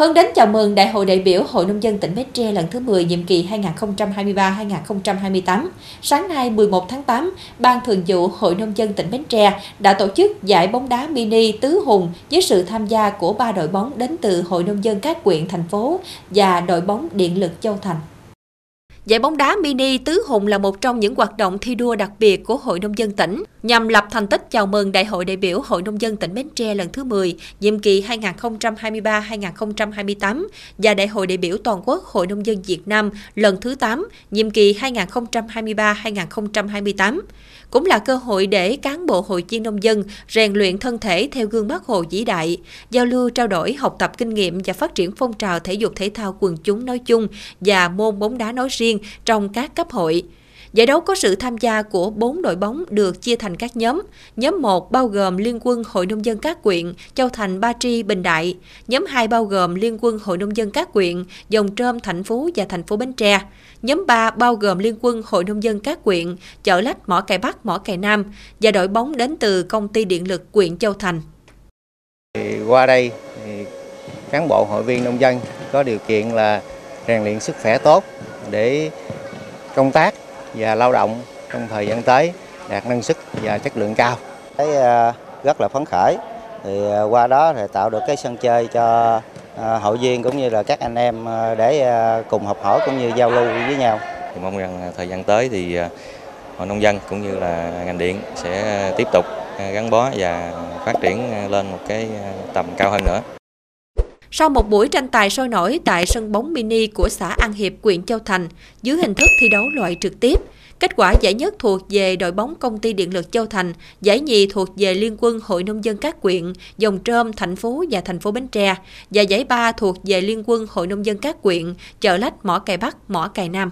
Hướng đến chào mừng Đại hội đại biểu Hội Nông dân tỉnh Bến Tre lần thứ 10 nhiệm kỳ 2023-2028, sáng nay 11 tháng 8, Ban Thường vụ Hội Nông dân tỉnh Bến Tre đã tổ chức giải bóng đá mini Tứ Hùng với sự tham gia của ba đội bóng đến từ Hội Nông dân các quyện, thành phố và đội bóng Điện lực Châu Thành. Giải bóng đá mini Tứ Hùng là một trong những hoạt động thi đua đặc biệt của Hội Nông dân tỉnh, nhằm lập thành tích chào mừng Đại hội đại biểu Hội Nông dân tỉnh Bến Tre lần thứ 10, nhiệm kỳ 2023-2028 và Đại hội đại biểu toàn quốc Hội Nông dân Việt Nam lần thứ 8, nhiệm kỳ 2023-2028. Cũng là cơ hội để cán bộ hội viên nông dân rèn luyện thân thể theo gương Bác Hồ vĩ đại, giao lưu trao đổi, học tập kinh nghiệm và phát triển phong trào thể dục thể thao quần chúng nói chung và môn bóng đá nói riêng trong các cấp hội. Giải đấu có sự tham gia của 4 đội bóng được chia thành các nhóm. Nhóm 1 bao gồm Liên quân Hội Nông dân các quyện, Châu Thành, Ba Tri, Bình Đại. Nhóm 2 bao gồm Liên quân Hội Nông dân các quyện, Dòng Trơm, Thành phố và thành phố Bến Tre. Nhóm 3 bao gồm Liên quân Hội Nông dân các quyện, Chợ Lách, Mỏ Cày Bắc, Mỏ Cày Nam và đội bóng đến từ Công ty Điện lực quyện Châu Thành. Qua đây, cán bộ hội viên nông dân có điều kiện là rèn luyện sức khỏe tốt để công tác và lao động trong thời gian tới đạt năng suất và chất lượng cao. Thấy à, rất là phấn khởi. Thì à, qua đó thì tạo được cái sân chơi cho à, hội viên cũng như là các anh em để cùng học hỏi cũng như giao lưu với nhau. Thì mong rằng thời gian tới thì hội nông dân cũng như là ngành điện sẽ tiếp tục gắn bó và phát triển lên một cái tầm cao hơn nữa. Sau một buổi tranh tài sôi nổi tại sân bóng mini của xã An Hiệp, huyện Châu Thành, dưới hình thức thi đấu loại trực tiếp, kết quả giải nhất thuộc về đội bóng công ty điện lực Châu Thành, giải nhì thuộc về Liên quân Hội Nông dân các quyện, Dòng Trơm, thành phố và thành phố Bến Tre, và giải ba thuộc về Liên quân Hội Nông dân các quyện, Chợ Lách, Mỏ Cày Bắc, Mỏ Cày Nam.